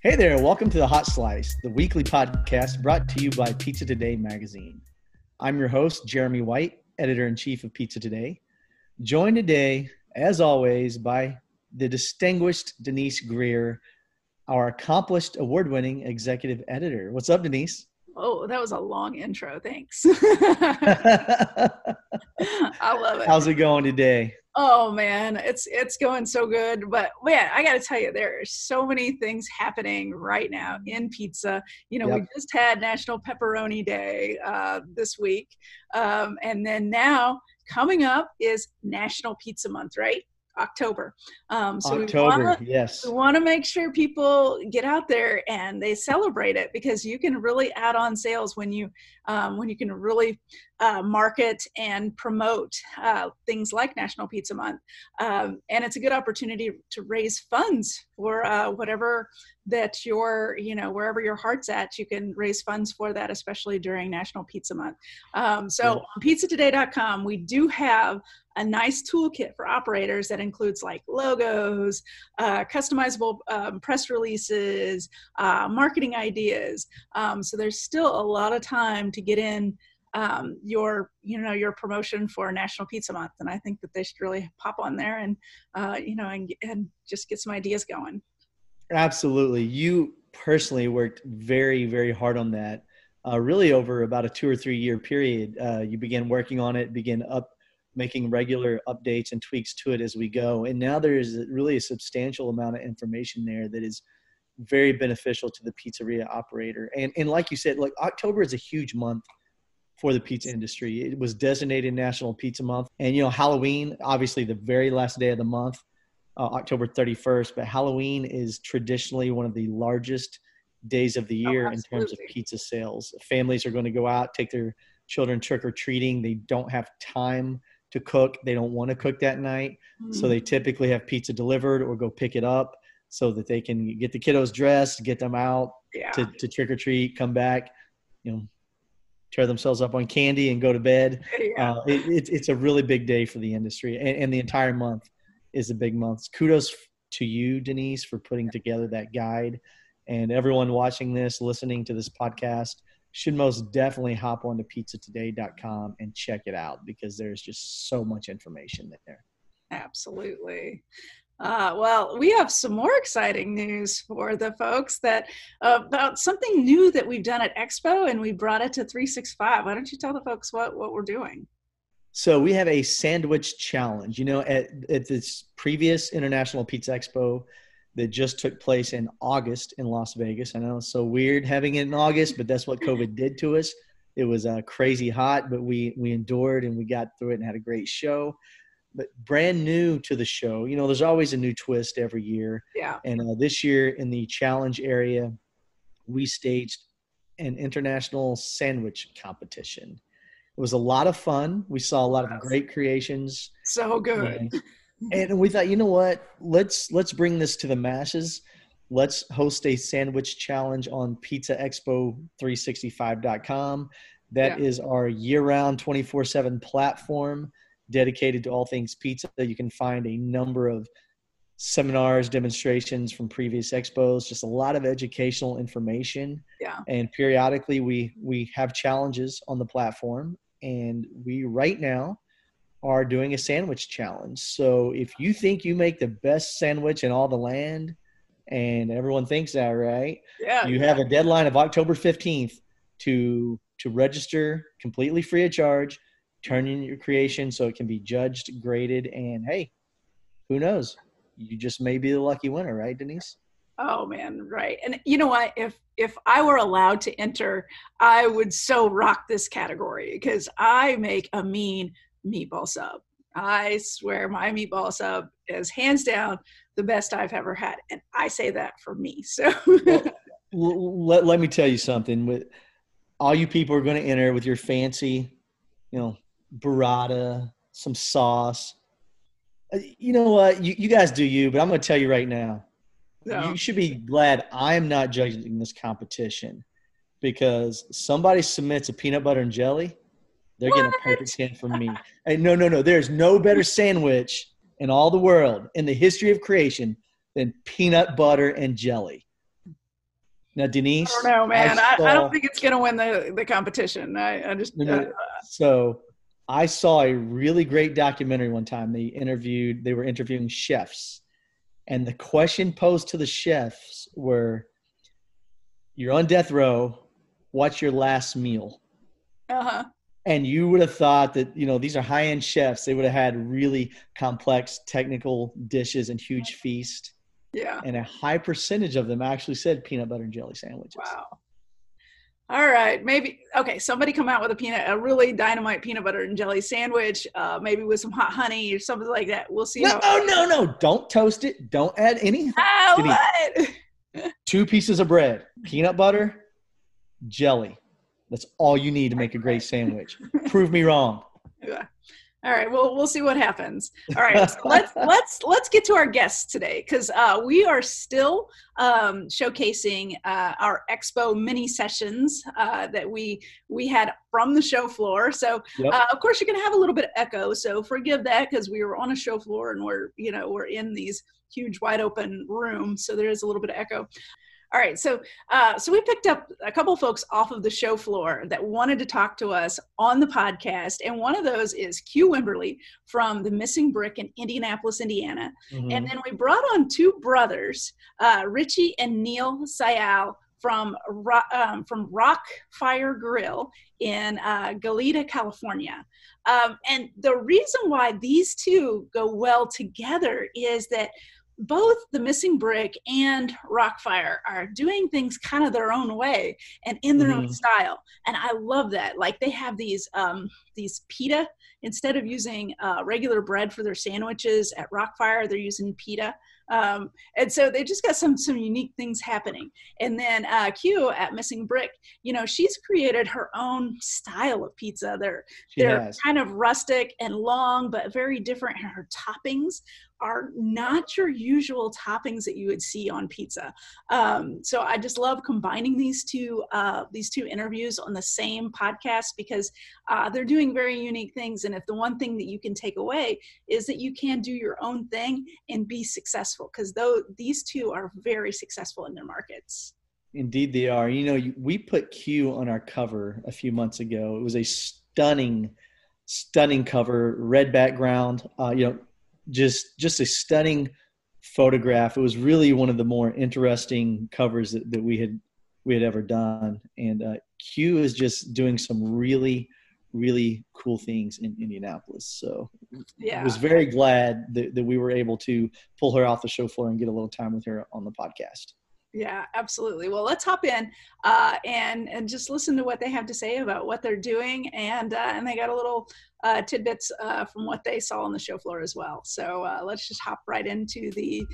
Hey there, welcome to the Hot Slice, the weekly podcast brought to you by Pizza Today magazine. I'm your host, Jeremy White, editor in chief of Pizza Today. Joined today, as always, by the distinguished Denise Greer, our accomplished award winning executive editor. What's up, Denise? Oh, that was a long intro. Thanks. I love it. How's it going today? Oh man, it's it's going so good. But man, I got to tell you, there are so many things happening right now in pizza. You know, yep. we just had National Pepperoni Day uh, this week, um, and then now coming up is National Pizza Month, right? October. Um, so October, we wanna, yes. We want to make sure people get out there and they celebrate it because you can really add on sales when you um, when you can really uh, market and promote uh, things like National Pizza Month. Um, and it's a good opportunity to raise funds for uh, whatever that your, you know, wherever your heart's at, you can raise funds for that, especially during National Pizza Month. Um, so yeah. on pizzatoday.com, we do have a nice toolkit for operators that includes like logos, uh, customizable um, press releases, uh, marketing ideas. Um, so there's still a lot of time to get in um, your you know your promotion for National Pizza Month, and I think that they should really pop on there and uh, you know and and just get some ideas going. Absolutely, you personally worked very very hard on that. Uh, really over about a two or three year period, uh, you began working on it, began up making regular updates and tweaks to it as we go, and now there's really a substantial amount of information there that is very beneficial to the pizzeria operator. And and like you said, like October is a huge month for the pizza industry. It was designated National Pizza Month. And, you know, Halloween, obviously the very last day of the month, uh, October 31st, but Halloween is traditionally one of the largest days of the oh, year oh, in terms of pizza sales. Families are going to go out, take their children trick or treating. They don't have time to cook, they don't want to cook that night. Mm-hmm. So they typically have pizza delivered or go pick it up so that they can get the kiddos dressed, get them out yeah. to, to trick or treat, come back, you know, tear themselves up on candy and go to bed. Yeah. Uh, it, it, it's a really big day for the industry, and, and, the entire month is a big month. Kudos to you, Denise, for putting together that guide, and everyone watching this, listening to this podcast should most definitely hop on to pizzatoday.com and check it out because there's just so much information there. Absolutely. Uh, well, we have some more exciting news for the folks that uh, about something new that we've done at Expo, and we brought it to 365. Why don't you tell the folks what what we're doing? So we have a sandwich challenge. You know, at at this previous International Pizza Expo that just took place in August in Las Vegas. I know it's so weird having it in August, but that's what COVID did to us. It was uh, crazy hot, but we we endured and we got through it and had a great show but brand new to the show. You know, there's always a new twist every year. Yeah. And uh, this year in the challenge area, we staged an international sandwich competition. It was a lot of fun. We saw a lot of great creations. So good. And, and we thought, you know what? Let's let's bring this to the masses. Let's host a sandwich challenge on pizzaexpo365.com. That yeah. is our year-round 24/7 platform dedicated to all things pizza. You can find a number of seminars, demonstrations from previous expos, just a lot of educational information. Yeah. And periodically we we have challenges on the platform and we right now are doing a sandwich challenge. So if you think you make the best sandwich in all the land and everyone thinks that, right? Yeah. You yeah. have a deadline of October 15th to to register completely free of charge turn in your creation so it can be judged, graded, and hey, who knows? You just may be the lucky winner, right, Denise? Oh man, right. And you know what? If if I were allowed to enter, I would so rock this category because I make a mean meatball sub. I swear my meatball sub is hands down the best I've ever had. And I say that for me. So well, let, let me tell you something with all you people are going to enter with your fancy, you know, burrata, some sauce. Uh, you know what? You, you guys do you, but I'm going to tell you right now. No. You should be glad I'm not judging this competition because somebody submits a peanut butter and jelly, they're what? getting a perfect 10 from me. Hey, no, no, no. There's no better sandwich in all the world in the history of creation than peanut butter and jelly. Now, Denise. I don't know, man. I, saw, I, I don't think it's going to win the, the competition. I, I just. Uh, so I saw a really great documentary one time. They interviewed, they were interviewing chefs. And the question posed to the chefs were You're on death row. What's your last meal? Uh huh. And you would have thought that, you know, these are high end chefs. They would have had really complex technical dishes and huge feast. Yeah. And a high percentage of them actually said peanut butter and jelly sandwiches. Wow. All right, maybe okay. Somebody come out with a peanut, a really dynamite peanut butter and jelly sandwich, uh, maybe with some hot honey or something like that. We'll see. No, no, no, no! Don't toast it. Don't add anything. Oh, what? Two pieces of bread, peanut butter, jelly. That's all you need to make a great sandwich. Prove me wrong. Yeah. All right, well, we'll see what happens. All right, so let's let's let's get to our guests today because uh, we are still um, showcasing uh, our expo mini sessions uh, that we we had from the show floor. So, yep. Uh, of course, you're going to have a little bit of echo. So forgive that because we were on a show floor and we're you know we're in these huge wide open rooms, so there is a little bit of echo. All right, so uh, so we picked up a couple folks off of the show floor that wanted to talk to us on the podcast, and one of those is Que Wimberly from the Missing Brick in Indianapolis, Indiana, mm-hmm. and then we brought on two brothers, uh, Richie and Neil Syal from um, from Rock Fire Grill in uh, Goleta, California. Um, and the reason why these two go well together is that both the missing brick and RockFire are doing things kind of their own way and in their mm-hmm. own style. And i love that. Like they have these um these pita. Instead of using uh, regular bread for their sandwiches at RockFire they're using pita. Um, and so they just got some some unique things happening. And then uh, Que at missing brick you know she's created her own style of pizza. They're she they're has. kind of rustic and long but very different in her toppings are not your usual toppings that you would see on pizza. Um, so I just love combining these two uh, these two interviews on the same podcast because uh, they're doing very unique things. And if the one thing that you can take away is that you can do your own thing and be successful, because though these two are very successful in their markets. Indeed, they are. You know, we put Que on our cover a few months ago. It was a stunning, stunning cover, red background. Uh, you know, just just a stunning photograph. It was really one of the more interesting covers that, that we had we had ever done. And uh, Que is just doing some really really cool things in Indianapolis. So yeah. I was very glad that, that we were able to pull her off the show floor and get a little time with her on the podcast. Yeah, absolutely. Well, let's hop in uh, and and just listen to what they have to say about what they're doing, and uh, and they got a little uh, tidbits uh, from what they saw on the show floor as well. So uh, let's just hop right into the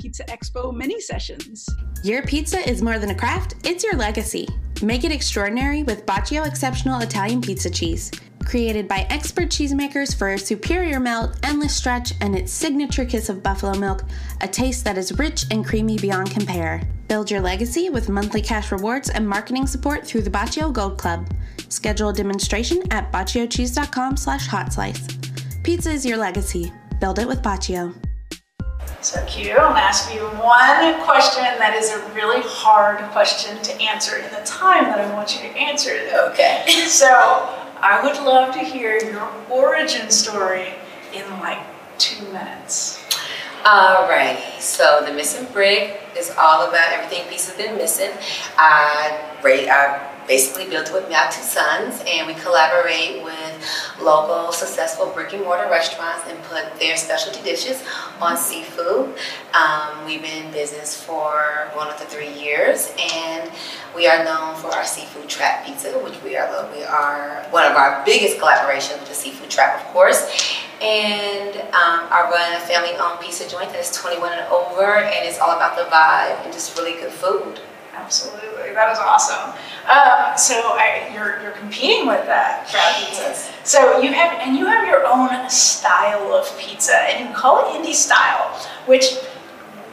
Pizza Expo mini sessions. Your pizza is more than a craft; it's your legacy. Make it extraordinary with Bacio Exceptional Italian Pizza Cheese. Created by expert cheesemakers for a superior melt, endless stretch, and its signature kiss of buffalo milk, a taste that is rich and creamy beyond compare. Build your legacy with monthly cash rewards and marketing support through the Bacio Gold Club. Schedule a demonstration at baciocheese.com slash hot slice. Pizza is your legacy. Build it with Bacio. So Que, I'm gonna ask you one question that is a really hard question to answer in the time that I want you to answer it. Okay. So I would love to hear your origin story in like two minutes. Alrighty, so the missing brick is all about everything pieces been missing. I, I basically built it with my two sons, and we collaborate with local successful brick and mortar restaurants and put their specialty dishes on seafood. Um, we've been in business for one of the three years, and we are known for our seafood trap pizza, which we are we are one of our biggest collaborations with the seafood trap, of course. And um, I run a family-owned pizza joint that is 21 and over, and it's all about the vibe and just really good food. Absolutely, that is awesome. Um, so I, you're you're competing with that crowd pizza. So you have and you have your own style of pizza, and you call it indie style, which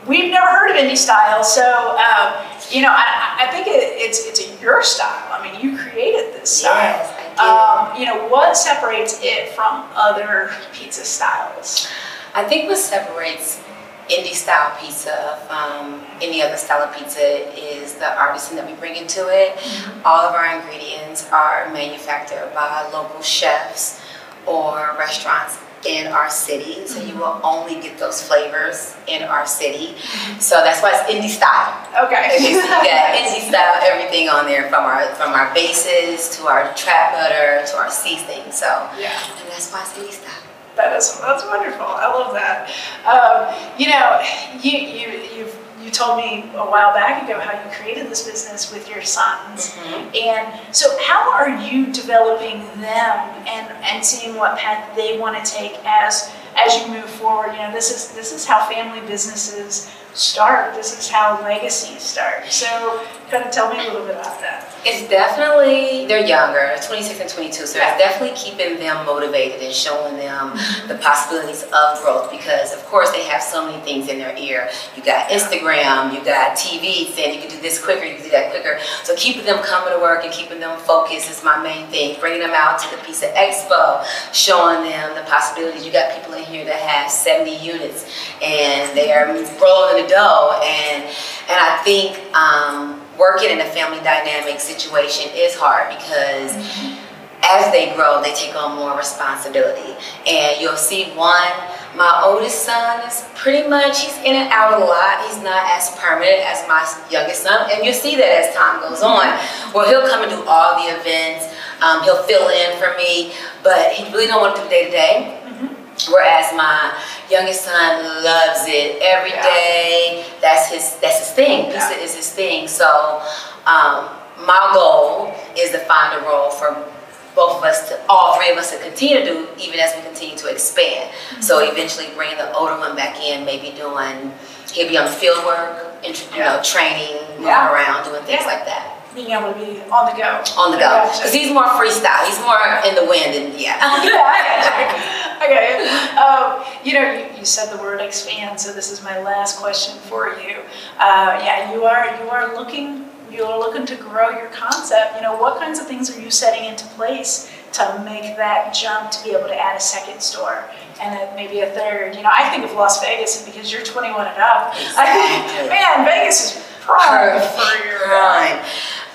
we've never heard of indie style. So um, you know, I, I think it, it's it's a, your style. I mean, you created this style. Yes. Um, you know, what separates it from other pizza styles? I think what separates indie style pizza from any other style of pizza is the artisan that we bring into it. Mm-hmm. All of our ingredients are manufactured by local chefs or restaurants in our city. So you will only get those flavors in our city. So that's why it's indie style. Okay. you got indie style everything on there from our from our bases to our trap butter to our seasoning. So yeah, and that's why it's indie style. That is that's wonderful. I love that. Um, you know, you you you've you told me a while back ago how you created this business with your sons. Mm-hmm. And so how are you developing them and, and seeing what path they want to take as as you move forward? You know, this is this is how family businesses start. This is how legacies start. So kind of tell me a little bit about that. It's definitely, they're younger, 26 and 22, so it's definitely keeping them motivated and showing them the possibilities of growth because, of course, they have so many things in their ear. You got Instagram, you got TV saying you can do this quicker, you can do that quicker. So keeping them coming to work and keeping them focused is my main thing. Bringing them out to the Pizza Expo, showing them the possibilities. You got people in here that have 70 units and they are rolling the dough. And, and I think, um, working in a family dynamic situation is hard because mm-hmm. as they grow, they take on more responsibility. And you'll see one, my oldest son is pretty much, he's in and out a lot. He's not as permanent as my youngest son. And you'll see that as time goes on. Well, he'll come and do all the events. Um, he'll fill in for me, but he really don't want to do day to day. Whereas my youngest son loves it every yeah. day. That's his that's his thing. Pizza yeah. is his thing. So um, my goal is to find a role for both of us to all three of us to continue to do even as we continue to expand. Mm-hmm. So eventually bring the older one back in, maybe doing he'll be on field work, you yeah. know, training, moving around, doing things like that being able to be on the go. On the go. Because he's more freestyle. He's more in the wind and yeah. yeah, okay. Um, you know, you, you, said the word expand, so this is my last question for you. Uh, yeah, you are you are looking you are looking to grow your concept. You know, what kinds of things are you setting into place to make that jump to be able to add a second store? and then maybe a third. You know, I think of Las Vegas, and because you're 21 and up, exactly. I think, man, Vegas is Oh, for your prime.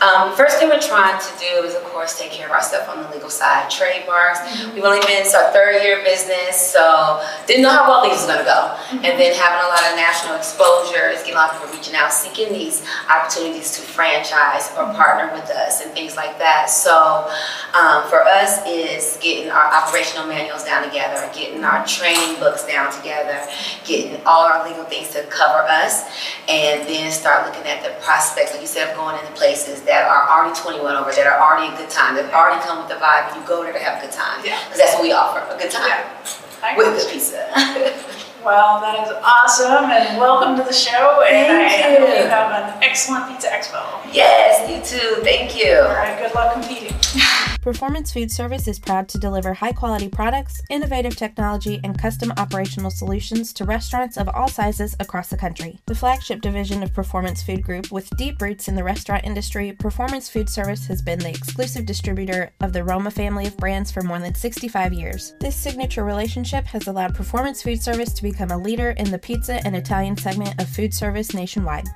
Um, first thing we're trying to do is, of course, take care of ourselves on the legal side. Trademarks. Mm-hmm. We've only been in our third year of business, so didn't know how well these was going to go. Mm-hmm. And then having a lot of national exposure is getting a lot of people reaching out, seeking these opportunities to franchise or mm-hmm. partner with us and things like that. So um, for us is getting our operational manuals down together, getting our training books down together, getting all our legal things to cover us, and then start looking at the prospects, like you said, of going into places that are already 21 over, that are already a good time, that already come with the vibe, and you go there to have a good time. Yeah. Because that's what we offer, a good time. Yeah. With good pizza. well, that is awesome, and welcome to the show. And Thank I you. hope you have an excellent Pizza Expo. Yes, you too. Thank you. All right, good luck competing. Performance Food Service is proud to deliver high quality products, innovative technology, and custom operational solutions to restaurants of all sizes across the country. The flagship division of Performance Food Group, with deep roots in the restaurant industry, Performance Food Service has been the exclusive distributor of the Roma family of brands for more than 65 years. This signature relationship has allowed Performance Food Service to become a leader in the pizza and Italian segment of food service nationwide.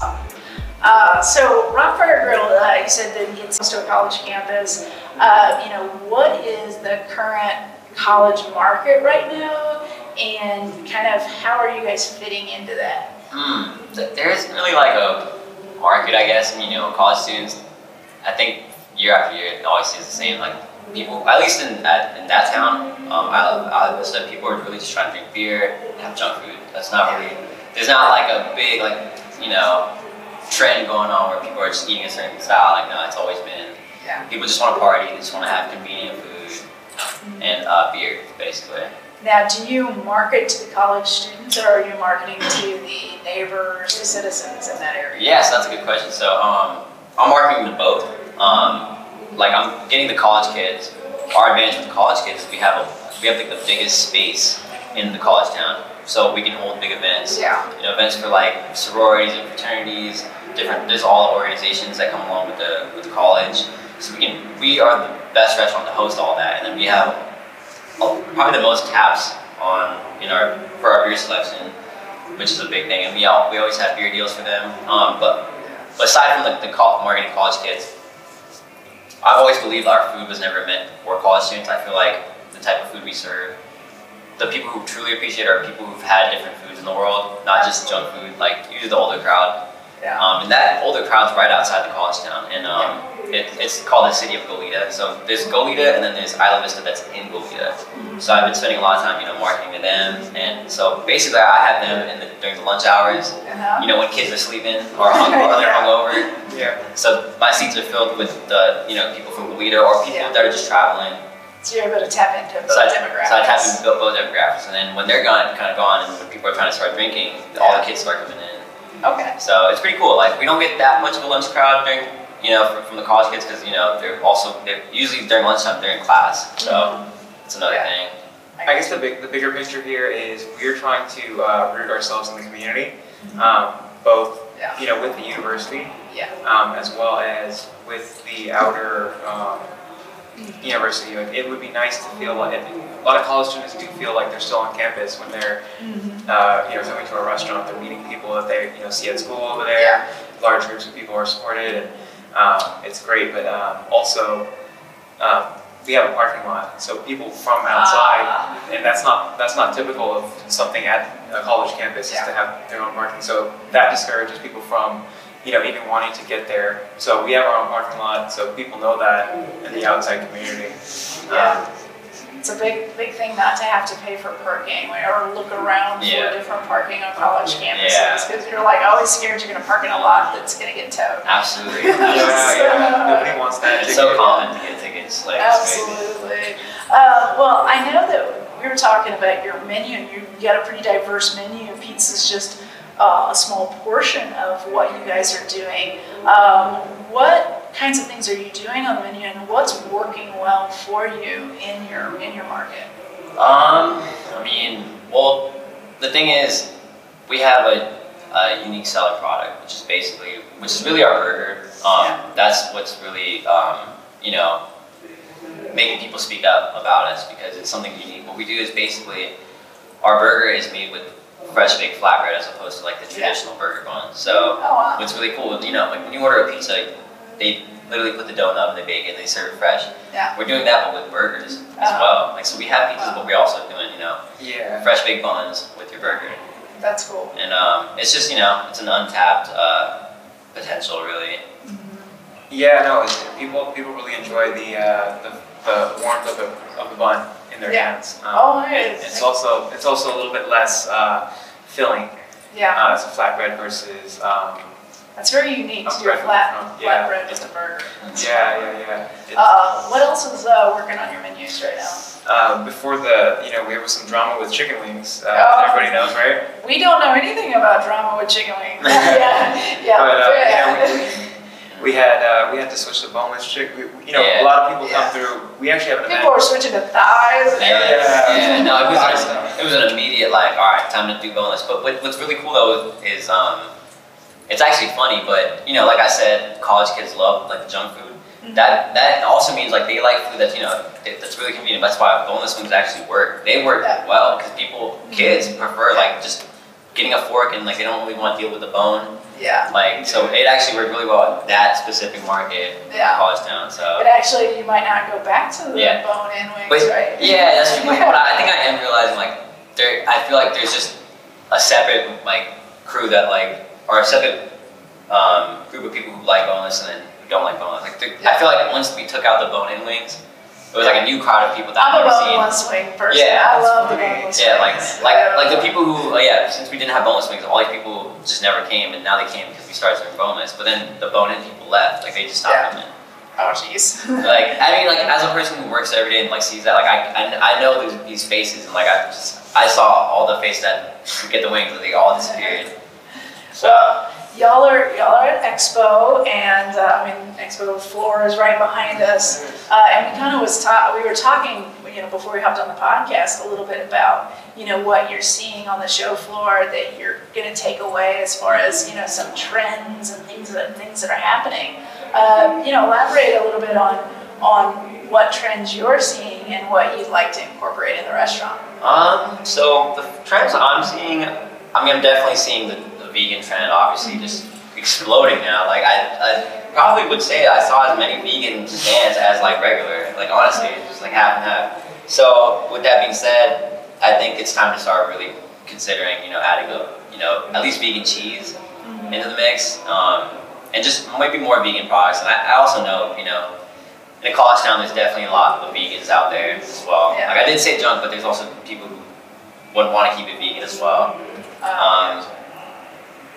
Uh, so RockFire Grill, uh, you said that it's close to a college campus. Uh, you know, what is the current college market right now, and kind of how are you guys fitting into that? Mm, there isn't really like a market, I guess. And, you know, college students, I think year after year, it always stays the same. Like people, at least in that in that town, um, I, I said people are really just trying to drink beer and have junk food. That's not really. There's not like a big like you know trend going on where people are just eating a certain style. Like, no, it's always been. Yeah. People just want to party. They just want to have convenient food and uh, beer, basically. Now, do you market to the college students, or are you marketing to the neighbors, the citizens in that area? Yes, that's a good question. So, um, I'm marketing to both. Um, like, I'm getting the college kids. Our advantage with the college kids is we have a, we have like the biggest space in the college town so we can hold big events. Yeah. You know, events for like sororities and fraternities. Different. There's all the organizations that come along with the with the college. So we can. We are the best restaurant to host all that, and then we have probably the most taps on in our for our beer selection. which is a big thing. And we all, we always have beer deals for them. Um, but, but aside from the, the marketing college kids, I've always believed our food was never meant for college students. I feel like the type of food we serve, the people who truly appreciate are people who've had different foods in the world, not just junk food. Like usually the older crowd. Yeah. Um, and that older crowd's right outside the college town, and um, it, it's called the city of Goleta. So there's Goleta, and then there's Isla Vista that's in Goleta. So I've been spending a lot of time, you know, marketing to them, and so basically I have them in the, during the lunch hours. Uh-huh. You know, when kids are sleeping or hung, or they're Yeah. hungover. Yeah. So my seats are filled with the, you know, people from Goleta or people Yeah. that are just traveling. So you're able to tap into both So I, demographics. so I tap into both, both demographics, and then when they're gone, kind of gone, and when people are trying to start drinking, all the kids start coming in. Okay. So it's pretty cool. Like we don't get that much of a lunch crowd during, you know, from, from the college kids because you know they're also they're usually during lunchtime they're in class. So it's another Yeah. thing. I guess the big, the bigger picture here is we're trying to uh, root ourselves in the community, um, both Yeah. you know with the university, Yeah. um, as well as with the outer um, university. Like, it would be nice to feel like a lot of college students do feel like they're still on campus when they're Mm-hmm. uh, you know coming to a restaurant. They're meeting people that they you know see at school over there. Yeah. Large groups of people are supported, and um, it's great. But um, also. Um, we have a parking lot, so people from outside Ah. and that's not that's not typical of something at a college campus is to have their own parking. So that discourages people from, you know, even wanting to get there. So we have our own parking lot, so people know that in the outside community. Yeah. It's a big, big thing not to have to pay for parking or look around Yeah. for different parking on college campuses because you're like always scared you're going to park in a lot that's going to get towed. Absolutely. Yeah, yeah. Nobody wants that. It's so common to get tickets. Like. Absolutely. Uh, well, I know that we were talking about your menu, and you got a pretty diverse menu. And pizza's just uh, a small portion of what you guys are doing. Um, what kinds of things are you doing on the menu, and what's working well for you in your in your market? Um, I mean, well, the thing is, we have a, a unique selling product, which is basically, which is really our burger. Um, Yeah. That's what's really, um, you know, making people speak up about us because it's something unique. What we do is basically, our burger is made with fresh baked flatbread as opposed to like the Yeah. traditional burger bun. So Oh wow! what's really cool, you know, like when you order a pizza, they literally put the dough in the oven, they bake it, and they serve it fresh. Yeah. We're doing that, but with burgers as Oh. well. Like, so we have pizzas, Wow. but we're also doing, you know, Yeah. fresh baked buns with your burger. That's cool. And um, it's just, you know, it's an untapped uh, potential, really. Yeah, no, it's, people people really enjoy the uh, the, the warmth of the, of the bun in their Yeah. hands. Um, Oh, nice. It's also it's also a little bit less uh, filling Yeah, uh, as a flatbread versus um, that's very unique to a do a flat yeah. flatbread with a burger. yeah yeah yeah. Uh, what else is uh, working on your menus right now? Uh, before the, you know, we have some drama with chicken wings. Uh, Oh. Everybody knows, right? We don't know anything about drama with chicken wings. yeah, yeah, But uh, yeah. you know, we, we had uh, we had to switch to boneless chicken. You know, Yeah. a lot of people Yeah. come through. We actually have an People event. are switching to thighs. And Yeah. yeah. No, it was, Nice. it was an immediate, like, all right, time to do boneless. But what, what's really cool, though, is um, it's actually funny, but, you know, like I said, college kids love, like, junk food. Mm-hmm. That that also means like they like food that's you know that's really convenient. That's why boneless wings actually work. They work Yeah. well because people, mm-hmm. kids prefer like just getting a fork and like they don't really want to deal with the bone. Yeah, Like so, it actually worked really well at that specific market, Yeah. college town. So, but actually, you might not go back to the Yeah. bone-in wings, but right? yeah, that's true. But, but I think I am realizing like there, I feel like there's just a separate like crew that like or a separate um, group of people who like boneless and then who don't like boneless. Like there- I feel like once we took out the bone-in wings, it was like a new crowd of people that I'm I've a never seen. boneless wing person. Yeah, I love the boneless Yeah, like wings. like Yeah. like the people who uh, yeah, since we didn't have boneless wings, all these people just never came, and now they came because we started serving boneless. But then the bone-in people left, like they just stopped Yeah. coming. Oh, jeez. Like I mean, like as a person who works every day and like sees that, like I I, I know these, these faces, and like I just I saw all the faces that get the wings, and they all disappeared. So Y'all are y'all are at Expo, and uh, I mean Expo floor is right behind us, uh, and we kind of was ta- we were talking, you know, before we hopped on the podcast a little bit about you know what you're seeing on the show floor that you're going to take away as far as you know some trends and things that things that are happening. Um, you know, elaborate a little bit on on what trends you're seeing and what you'd like to incorporate in the restaurant. Um, so the trends I'm seeing, I mean, I'm definitely seeing the vegan trend obviously just exploding now. Like I, I probably would say I saw as many vegan stands as like regular. Like honestly, it's just like half and half. So with that being said, I think it's time to start really considering, you know, adding a, you know, at least vegan cheese into the mix, um, and just maybe more vegan products. And I, I also know, you know, in a college town, there's definitely a lot of vegans out there as well. Yeah. Like I did say junk, but there's also people who would want to keep it vegan as well. Um,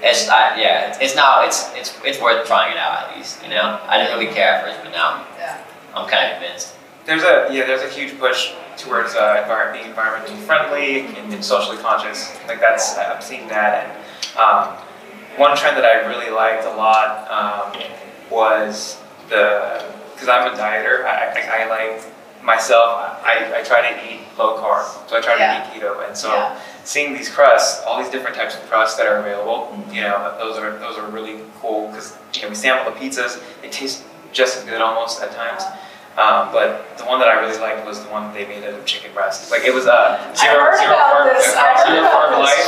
it's I, yeah, it's, it's now it's it's it's worth trying it out at least. You know, I didn't really care at first, but now Yeah. I'm kind of convinced. There's a yeah, there's a huge push towards uh, envir- being environmentally friendly and, and socially conscious. Like that's I'm seeing that, and um, one trend that I really liked a lot um, was the because I'm a dieter. I, I, I like myself. I, I try to eat low carb, so I try Yeah. to eat keto, and so Yeah. seeing these crusts, all these different types of crusts that are available, mm-hmm. you know, those are those are really cool because you know we sample the pizzas. They taste just as good almost at times. Um, but the one that I really liked was the one that they made out of chicken breast. Like it was a I zero, heard carb, this. uh, zero carb life.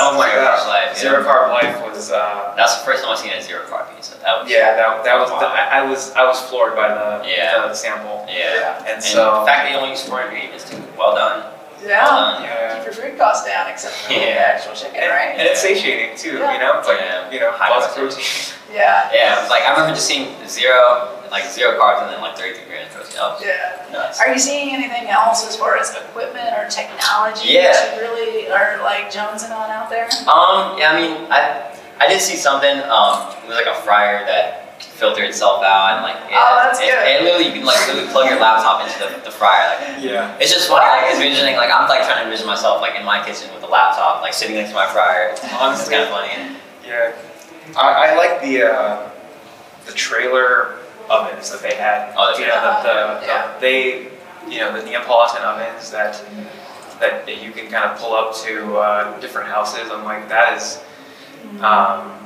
Oh my Zero gosh, carb life, yeah. zero carb life was. Uh, That's the first time I've seen a zero carb pizza. That was yeah, that, that was. The, I, I was I was floored by the Yeah. the sample. yeah. And And so the fact that you only use four ingredients too. Well done. Yeah. Well done. yeah. Keep your food costs down, except for the Yeah. actual chicken, And, right? and it's satiating too, Yeah. you know. It's like Yeah. you know, High lots of protein. protein. Yeah. Yeah, like I remember just seeing zero, like zero carbs and then like 33 grams of protein. That Yeah. nuts. Are you seeing anything else as far as equipment or technology Yeah. that you really are like jonesing on out there? Um, yeah, I mean, I I did see something. Um, it was like a fryer that filtered itself out and like yeah, Oh, that's it, good. And literally, you can like literally plug your laptop into the, the fryer. Like Yeah. it's just funny, like envisioning like I'm like trying to envision myself like in my kitchen with a laptop, like sitting next to my fryer. It's Honestly. kind of funny. Yeah, I, I like the uh, the trailer ovens that they had. Oh, the you know, the, the, the- Yeah. they, you know, the Neapolitan ovens that that you can kind of pull up to uh, different houses. I'm like, that is. Um,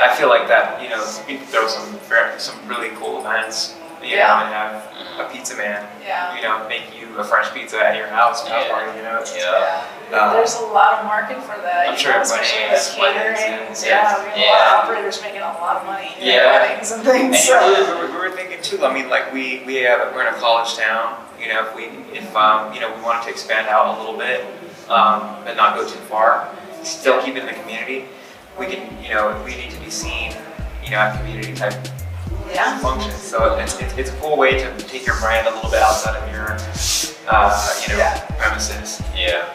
I feel like that. You know, we could throw some some really cool events. You Yeah. know, and have a pizza man. Yeah. You know, make you a French pizza at your house. house Yeah. party, you know. It's, Yeah. Uh, There's a lot of market for that. I'm you sure know, everybody especially with catering. and- Yeah, we have a lot Yeah. of operators making a lot of money in Yeah. weddings and things. And you know, So. we, were, we were thinking too. I mean, like we we have, we're in a college town. You know, if we if um, you know we wanted to expand out a little bit, um, but not go too far, still keep it in the community. We can, you know, we need to be seen, you know, at community type Yeah. functions. So it's, it's, it's a cool way to take your brand a little bit outside of your, uh, you know, Yeah. premises. Yeah.